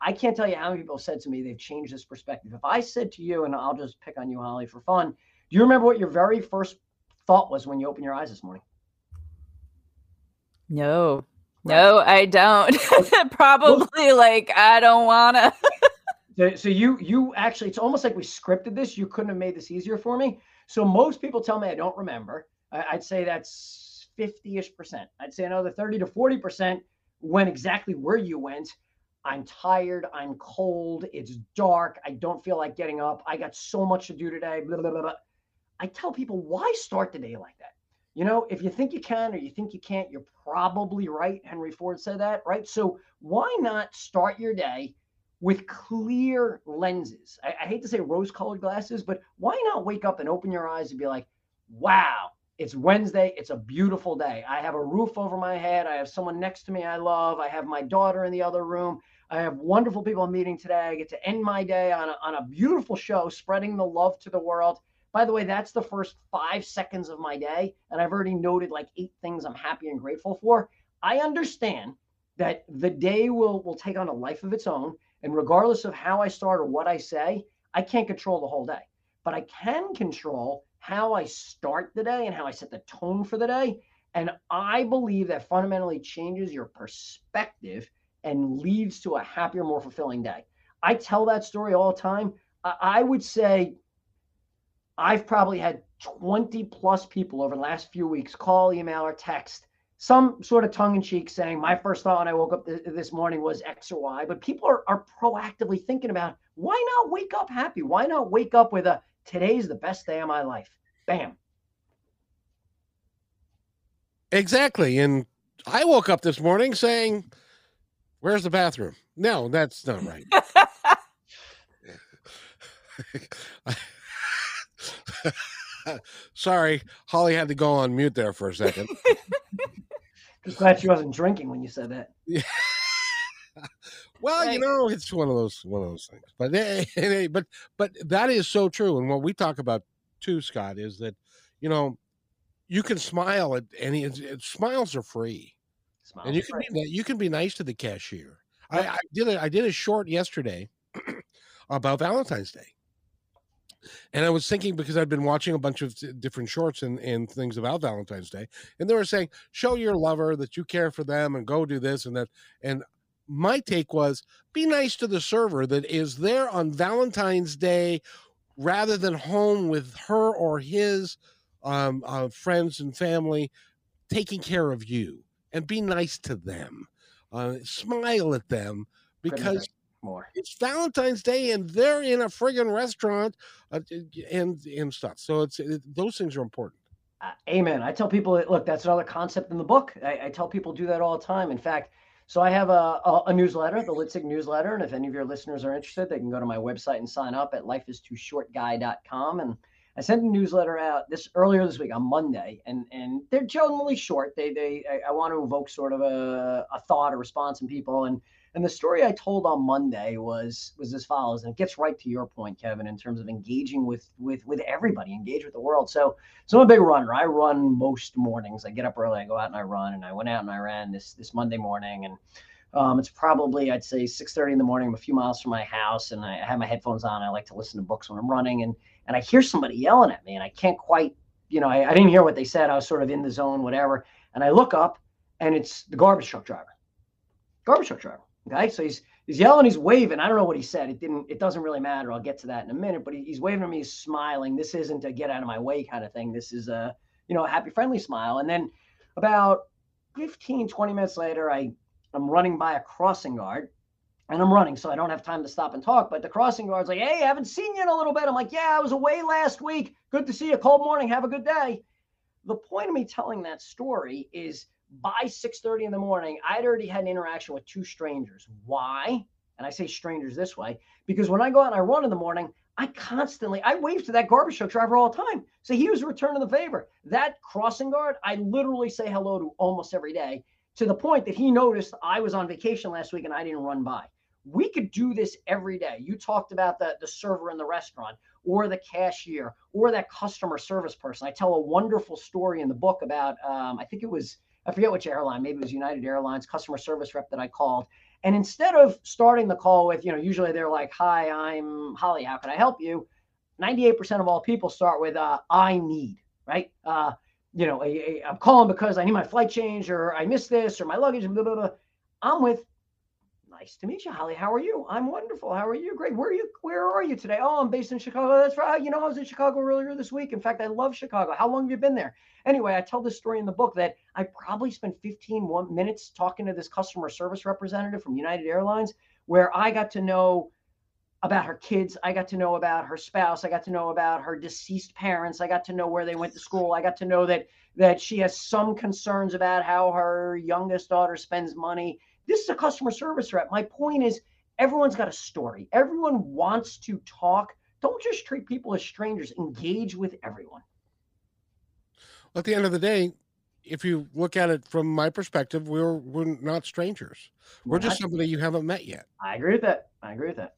I can't tell you how many people said to me they've changed this perspective. If I said to you, and I'll just pick on you, Holly, for fun, do you remember what your very first thought was when you opened your eyes this morning? No, no, I don't. Oh, Probably like I don't wanna. So, so you you actually it's almost like we scripted this. You couldn't have made this easier for me. So most people tell me I don't remember. I, I'd say that's 50-ish percent. I'd say another 30 to 40 percent when exactly where you went. I'm tired. I'm cold. It's dark. I don't feel like getting up. I got so much to do today. Blah, blah, blah, I tell people, why start the day like that? You know, if you think you can or you think you can't, you're probably right. Henry Ford said that, right? So why not start your day with clear lenses. I, I hate to say rose colored glasses, but why not wake up and open your eyes and be like, wow, it's Wednesday. It's a beautiful day. I have a roof over my head. I have someone next to me I love. I have my daughter in the other room. I have wonderful people I'm meeting today. I get to end my day on a, on a beautiful show, spreading the love to the world. By the way, that's the first five seconds of my day. And I've already noted like eight things I'm happy and grateful for. I understand that the day will, will take on a life of its own and regardless of how I start or what I say, I can't control the whole day, but I can control how I start the day and how I set the tone for the day. And I believe that fundamentally changes your perspective and leads to a happier, more fulfilling day. I tell that story all the time. I would say I've probably had 20 plus people over the last few weeks call, email, or text some sort of tongue in cheek saying, my first thought when I woke up th- this morning was X or Y, but people are, are proactively thinking about why not wake up happy? Why not wake up with a today's the best day of my life? Bam. Exactly. And I woke up this morning saying, Where's the bathroom? No, that's not right. Sorry, Holly had to go on mute there for a second. Just glad she wasn't drinking when you said that. Yeah. well, right. you know, it's one of those one of those things. But eh, hey, but but that is so true. And what we talk about too, Scott, is that you know you can smile at any it, smiles are free, smiles and you can be you can be nice to the cashier. I, I did a I did a short yesterday about Valentine's Day and I was thinking because I'd been watching a bunch of different shorts and, and things about Valentine's Day, and they were saying, show your lover that you care for them and go do this and that. And my take was be nice to the server that is there on Valentine's Day rather than home with her or his um, uh, friends and family taking care of you and be nice to them. Uh, smile at them because more. It's Valentine's Day, and they're in a friggin' restaurant, uh, and and stuff. So it's it, those things are important. Uh, amen. I tell people, that, look, that's another concept in the book. I, I, tell people do that all the time. In fact, so I have a, a, a, newsletter, the Litzig newsletter. And if any of your listeners are interested, they can go to my website and sign up at lifeistooshortguy.com. And I sent a newsletter out this earlier this week on Monday, and and they're generally short. They they I, I want to evoke sort of a, a thought, a response in people, and and the story I told on Monday was was as follows, and it gets right to your point, Kevin, in terms of engaging with with with everybody, engage with the world. So so I'm a big runner. I run most mornings. I get up early, I go out and I run, and I went out and I ran this this Monday morning, and um, it's probably I'd say 6:30 in the morning. I'm a few miles from my house, and I have my headphones on. I like to listen to books when I'm running, and and I hear somebody yelling at me, and I can't quite, you know, I, I didn't hear what they said. I was sort of in the zone, whatever. And I look up, and it's the garbage truck driver. Garbage truck driver. Okay, so he's he's yelling, he's waving. I don't know what he said. It didn't. It doesn't really matter. I'll get to that in a minute. But he, he's waving at me, he's smiling. This isn't a get out of my way kind of thing. This is a you know a happy, friendly smile. And then about 15, 20 minutes later, I I'm running by a crossing guard and I'm running, so I don't have time to stop and talk. But the crossing guard's like, "Hey, I haven't seen you in a little bit." I'm like, "Yeah, I was away last week. Good to see you. Cold morning. Have a good day." The point of me telling that story is by 6:30 in the morning, I'd already had an interaction with two strangers. Why? And I say strangers this way because when I go out and I run in the morning, I constantly I wave to that garbage truck driver all the time. So he was returning the favor. That crossing guard, I literally say hello to almost every day to the point that he noticed I was on vacation last week and I didn't run by. We could do this every day. You talked about the, the server in the restaurant or the cashier or that customer service person. I tell a wonderful story in the book about, um, I think it was, I forget which airline, maybe it was United Airlines customer service rep that I called. And instead of starting the call with, you know, usually they're like, hi, I'm Holly, how can I help you? 98% of all people start with, uh, I need, right? Uh, you know, i am calling because I need my flight change or I missed this or my luggage, blah, blah, blah. I'm with, nice to meet you, Holly. How are you? I'm wonderful. How are you? Great. Where are you? Where are you today? Oh, I'm based in Chicago. That's right. Ah, you know, I was in Chicago earlier this week. In fact, I love Chicago. How long have you been there? Anyway, I tell this story in the book that I probably spent 15 minutes talking to this customer service representative from United Airlines, where I got to know about her kids. I got to know about her spouse. I got to know about her deceased parents. I got to know where they went to school. I got to know that that she has some concerns about how her youngest daughter spends money. This is a customer service rep. My point is everyone's got a story. Everyone wants to talk. Don't just treat people as strangers. Engage with everyone. At the end of the day, if you look at it from my perspective, we're we're not strangers. We're, we're just not. somebody you haven't met yet. I agree with that. I agree with that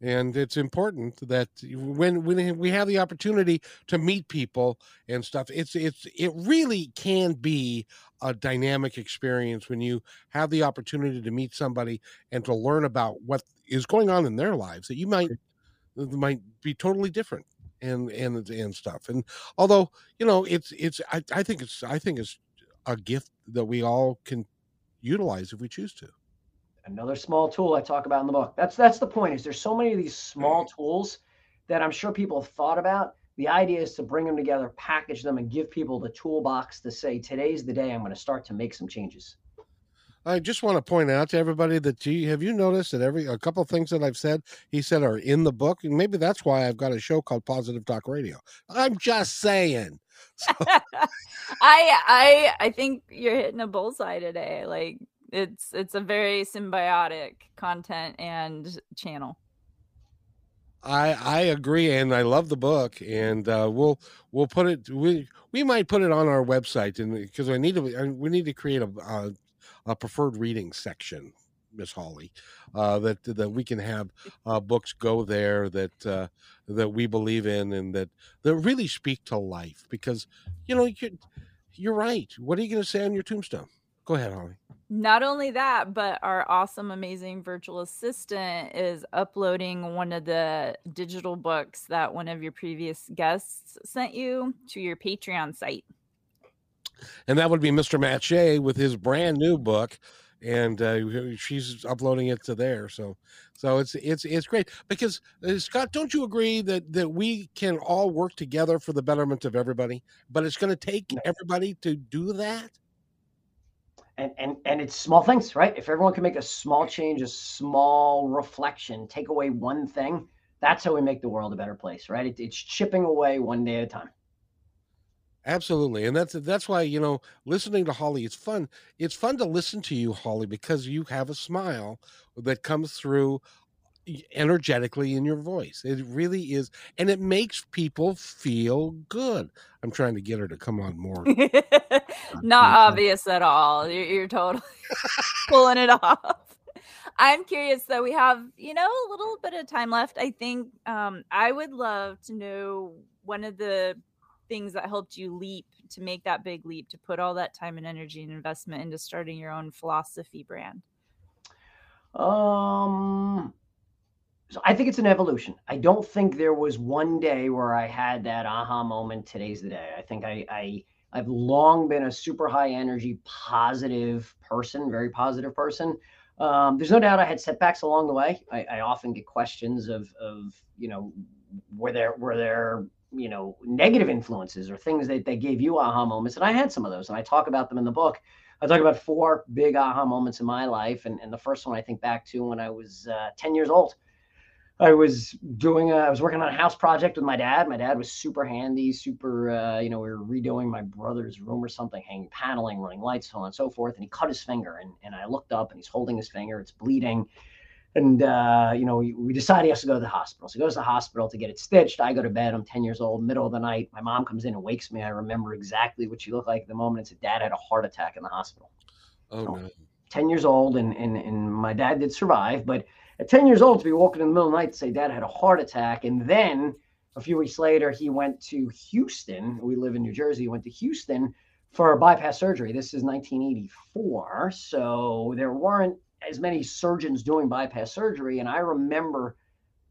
and it's important that when when we have the opportunity to meet people and stuff it's it's it really can be a dynamic experience when you have the opportunity to meet somebody and to learn about what is going on in their lives that you might might be totally different and and and stuff. And although you know it's it's I, I think it's i think it's a gift that we all can utilize if we choose to another small tool I talk about in the book. That's that's the point. Is there's so many of these small mm-hmm. tools that I'm sure people have thought about. The idea is to bring them together, package them, and give people the toolbox to say, today's the day I'm going to start to make some changes. I just want to point out to everybody that you have you noticed that every a couple of things that I've said he said are in the book, and maybe that's why I've got a show called Positive Talk Radio. I'm just saying. So. I I I think you're hitting a bullseye today. Like it's it's a very symbiotic content and channel. I I agree, and I love the book, and uh, we'll we'll put it we we might put it on our website, and because I need to we need to create a a, a preferred reading section, Miss Holly, uh, that that we can have uh, books go there that uh, that we believe in and that that really speak to life, because you know you you're right. What are you going to say on your tombstone? Go ahead, Holly. Not only that, but our awesome, amazing virtual assistant is uploading one of the digital books that one of your previous guests sent you to your Patreon site. And that would be Mr. Matt Shea with his brand new book, and uh, she's uploading it to there. So, so it's it's it's great because uh, Scott, don't you agree that that we can all work together for the betterment of everybody? But it's going to take everybody to do that and and and it's small things, right? If everyone can make a small change, a small reflection, take away one thing, that's how we make the world a better place, right? It, it's chipping away one day at a time. Absolutely, and that's that's why you know listening to Holly is fun. It's fun to listen to you, Holly, because you have a smile that comes through energetically in your voice. It really is, and it makes people feel good. I'm trying to get her to come on more. Not obvious at all. You're, you're totally pulling it off. I'm curious though. We have, you know, a little bit of time left. I think um, I would love to know one of the things that helped you leap to make that big leap to put all that time and energy and investment into starting your own philosophy brand. Um, so I think it's an evolution. I don't think there was one day where I had that aha moment. Today's the day. I think I, I I've long been a super high energy, positive person, very positive person. Um, there's no doubt I had setbacks along the way. I, I often get questions of of you know were there were there you know negative influences or things that they gave you aha moments, and I had some of those, and I talk about them in the book. I talk about four big aha moments in my life, and, and the first one I think back to when I was uh, 10 years old. I was doing, a, I was working on a house project with my dad. My dad was super handy, super, uh, you know, we were redoing my brother's room or something, hanging paneling, running lights, so on and so forth. And he cut his finger. And, and I looked up and he's holding his finger, it's bleeding. And, uh, you know, we, we decide he has to go to the hospital. So he goes to the hospital to get it stitched. I go to bed. I'm 10 years old, middle of the night. My mom comes in and wakes me. I remember exactly what she looked like at the moment. It's a dad had a heart attack in the hospital. Oh, so, no. 10 years old. And, and, and my dad did survive, but at 10 years old to be walking in the middle of the night to say dad had a heart attack. And then a few weeks later, he went to Houston. We live in New Jersey. He went to Houston for a bypass surgery. This is 1984. So there weren't as many surgeons doing bypass surgery. And I remember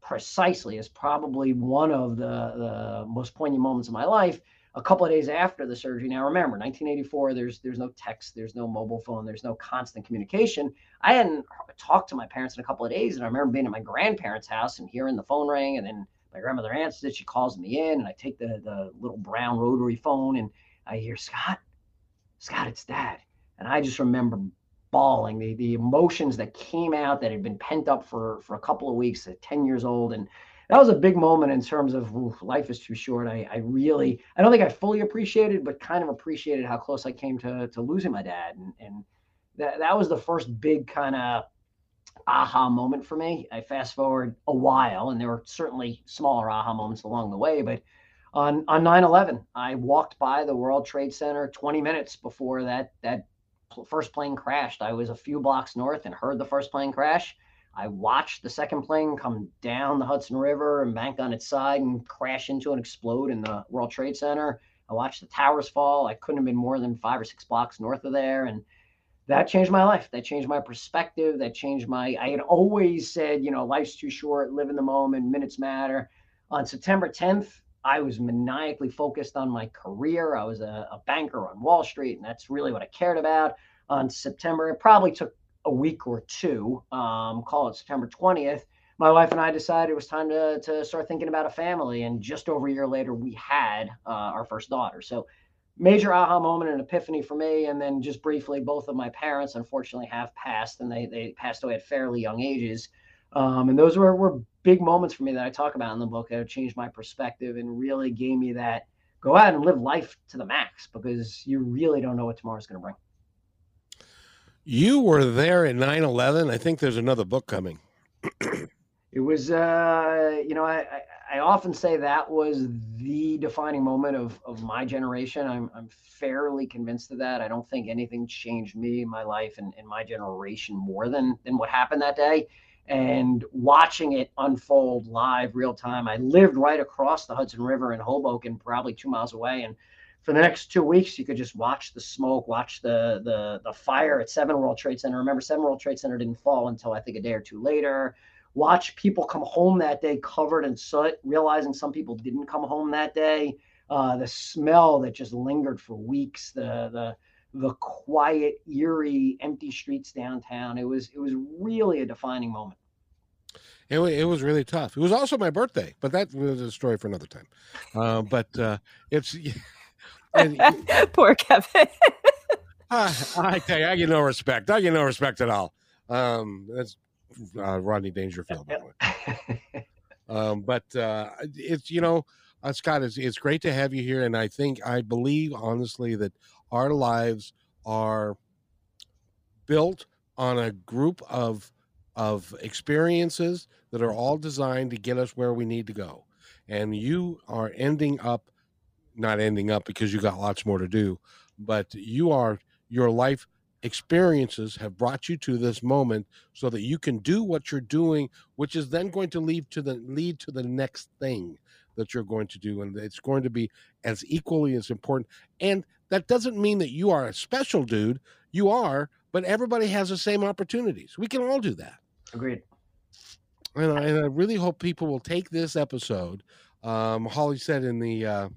precisely as probably one of the, the most poignant moments of my life a couple of days after the surgery. Now remember, 1984, there's there's no text, there's no mobile phone, there's no constant communication. I hadn't talked to my parents in a couple of days, and I remember being at my grandparents' house and hearing the phone ring, and then my grandmother answers it. She calls me in, and I take the the little brown rotary phone, and I hear Scott, Scott, it's Dad, and I just remember bawling the the emotions that came out that had been pent up for for a couple of weeks at 10 years old and that was a big moment in terms of life is too short. I, I really, I don't think I fully appreciated, but kind of appreciated how close I came to, to losing my dad. And, and that, that was the first big kind of aha moment for me. I fast forward a while and there were certainly smaller aha moments along the way, but on, on 9-11, I walked by the World Trade Center 20 minutes before that, that first plane crashed. I was a few blocks north and heard the first plane crash I watched the second plane come down the Hudson River and bank on its side and crash into and explode in the World Trade Center. I watched the towers fall. I couldn't have been more than five or six blocks north of there. And that changed my life. That changed my perspective. That changed my, I had always said, you know, life's too short, live in the moment, minutes matter. On September 10th, I was maniacally focused on my career. I was a, a banker on Wall Street, and that's really what I cared about. On September, it probably took a week or two, um, call it September 20th, my wife and I decided it was time to, to start thinking about a family. And just over a year later, we had uh, our first daughter. So, major aha moment and epiphany for me. And then, just briefly, both of my parents unfortunately have passed, and they, they passed away at fairly young ages. Um, and those were, were big moments for me that I talk about in the book that changed my perspective and really gave me that go out and live life to the max because you really don't know what tomorrow's going to bring. You were there in 9 11. I think there's another book coming. it was, uh, you know, I, I, often say that was the defining moment of, of my generation. I'm, I'm fairly convinced of that. I don't think anything changed me, my life, and, and my generation more than, than what happened that day. And watching it unfold live, real time. I lived right across the Hudson River in Hoboken, probably two miles away. And for the next two weeks, you could just watch the smoke, watch the the the fire at Seven World Trade Center. Remember, Seven World Trade Center didn't fall until I think a day or two later. Watch people come home that day covered in soot, realizing some people didn't come home that day. Uh, the smell that just lingered for weeks. The the the quiet, eerie, empty streets downtown. It was it was really a defining moment. It, it was really tough. It was also my birthday, but that was a story for another time. Uh, but uh, it's And, Poor Kevin. I, I tell you, I get no respect. I get no respect at all. Um, that's uh, Rodney Dangerfield, by the way. um, but uh, it's you know, uh, Scott, it's, it's great to have you here. And I think, I believe honestly that our lives are built on a group of of experiences that are all designed to get us where we need to go. And you are ending up, not ending up because you got lots more to do, but you are, your life experiences have brought you to this moment so that you can do what you're doing, which is then going to lead to the lead to the next thing that you're going to do. And it's going to be as equally as important. And that doesn't mean that you are a special dude. You are, but everybody has the same opportunities. We can all do that. Agreed. And I, and I really hope people will take this episode. Um, Holly said in the uh,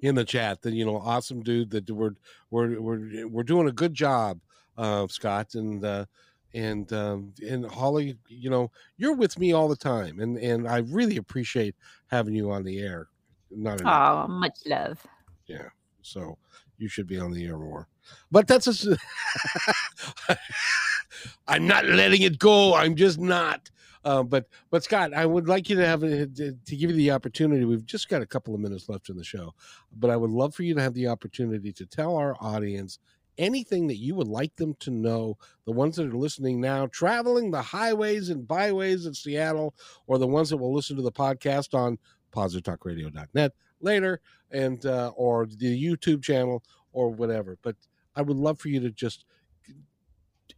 in the chat that you know, awesome dude, that we're we're we're we're doing a good job, uh, Scott, and uh, and um, and Holly, you know, you're with me all the time, and and I really appreciate having you on the air. Not oh, much love. Yeah, so you should be on the air more. But that's a. I'm not letting it go. I'm just not. Uh, but but Scott, I would like you to have to, to give you the opportunity. We've just got a couple of minutes left in the show, but I would love for you to have the opportunity to tell our audience anything that you would like them to know. The ones that are listening now, traveling the highways and byways of Seattle, or the ones that will listen to the podcast on positivetalkradio.net later, and uh, or the YouTube channel or whatever. But I would love for you to just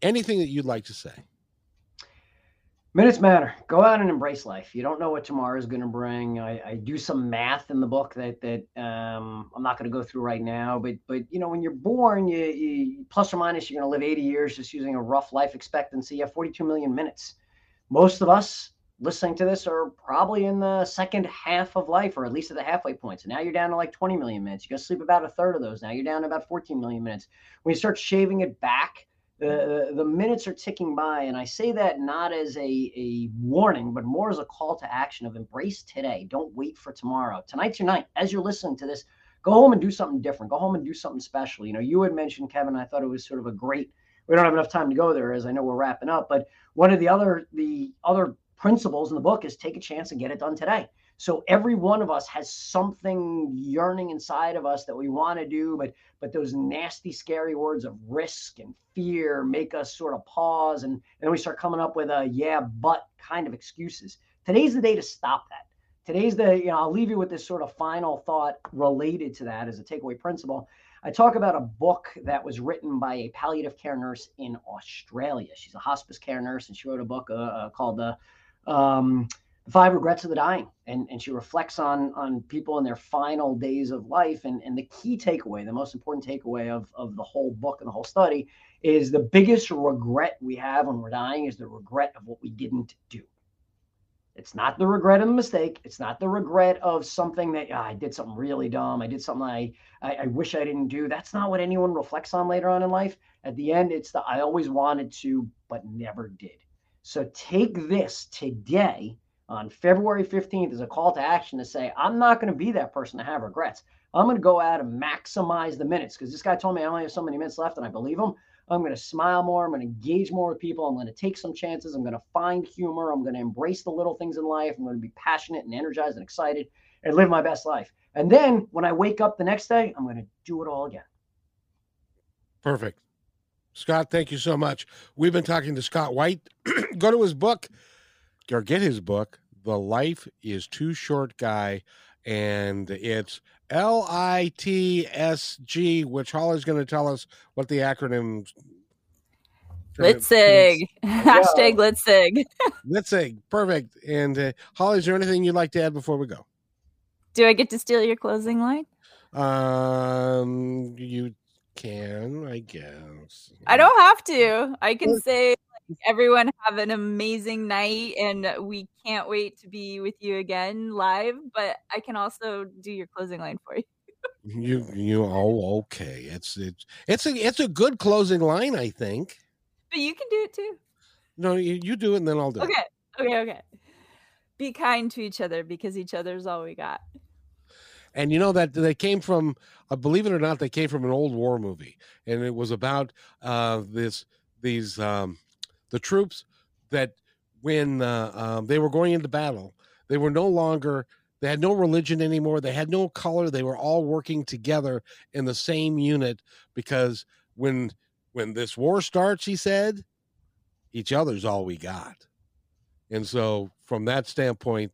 anything that you'd like to say. Minutes matter. Go out and embrace life. You don't know what tomorrow is going to bring. I, I, do some math in the book that that um, I'm not going to go through right now. But but you know when you're born, you, you plus or minus you're going to live 80 years just using a rough life expectancy. You have 42 million minutes. Most of us listening to this are probably in the second half of life, or at least at the halfway point. So now you're down to like 20 million minutes. You're going to sleep about a third of those. Now you're down to about 14 million minutes. When you start shaving it back the, the minutes are ticking by and i say that not as a, a warning but more as a call to action of embrace today. Don't wait for tomorrow. Tonight's your night. As you're listening to this go home and do something different. Go home and do something special. You know you had mentioned kevin i thought it was sort of a great we don't have enough time to go there as i know we're wrapping up but one of the other the other principles in the book is take a chance and get it done today so every one of us has something yearning inside of us that we want to do, but but those nasty, scary words of risk and fear make us sort of pause, and, and then we start coming up with a yeah, but kind of excuses. Today's the day to stop that. Today's the you know I'll leave you with this sort of final thought related to that as a takeaway principle. I talk about a book that was written by a palliative care nurse in Australia. She's a hospice care nurse, and she wrote a book uh, uh called the um, five regrets of the dying. And, and she reflects on on people in their final days of life. And, and the key takeaway the most important takeaway of, of the whole book and the whole study is the biggest regret we have when we're dying is the regret of what we didn't do. It's not the regret of the mistake. It's not the regret of something that oh, i did something really dumb. I did something I, I i wish i didn't do. That's not what anyone reflects on later on in life. At the end it's the i always wanted to but never did so take this today on February 15th as a call to action to say, I'm not going to be that person to have regrets. I'm going to go out and maximize the minutes because this guy told me I only have so many minutes left and I believe him. I'm going to smile more. I'm going to engage more with people. I'm going to take some chances. I'm going to find humor. I'm going to embrace the little things in life. I'm going to be passionate and energized and excited and live my best life. And then when I wake up the next day, I'm going to do it all again. Perfect. Scott, thank you so much. We've been talking to Scott White. Go to his book or get his book, The Life is Too Short Guy, and it's L I T S G, which Holly's going to tell us what the acronym. Litzig. Hashtag Litzig. Litzig. Perfect. And uh, Holly, is there anything you'd like to add before we go? Do I get to steal your closing line? Um, you can, I guess. I don't have to. I can say everyone have an amazing night and we can't wait to be with you again live but i can also do your closing line for you you you oh okay it's it's it's a it's a good closing line i think but you can do it too no you, you do it and then i'll do okay it. Okay. Okay okay be kind to each other because each other's all we got and you know that they came from uh, believe it or not they came from an old war movie and it was about uh this these um the troops that when uh, um, they were going into battle, they were no longer They had no religion anymore. They had no color. They were all working together in the same unit because when when this war starts, he said, each other's all we got. And so from that standpoint,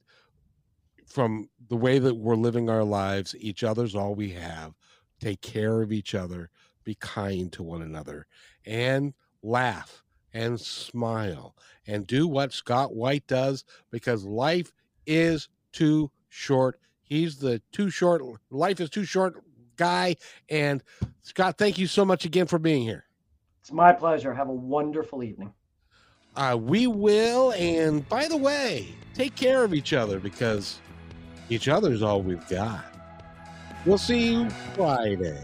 from the way that we're living our lives, each other's all we have. Take care of each other, be kind to one another, and laugh and smile and do what Scott White does because life is too short. He's the too short, life is too short guy. And Scott, thank you so much again for being here. It's my pleasure. Have a wonderful evening. Uh, we will. And by the way, take care of each other because each other's all we've got. We'll see you Friday.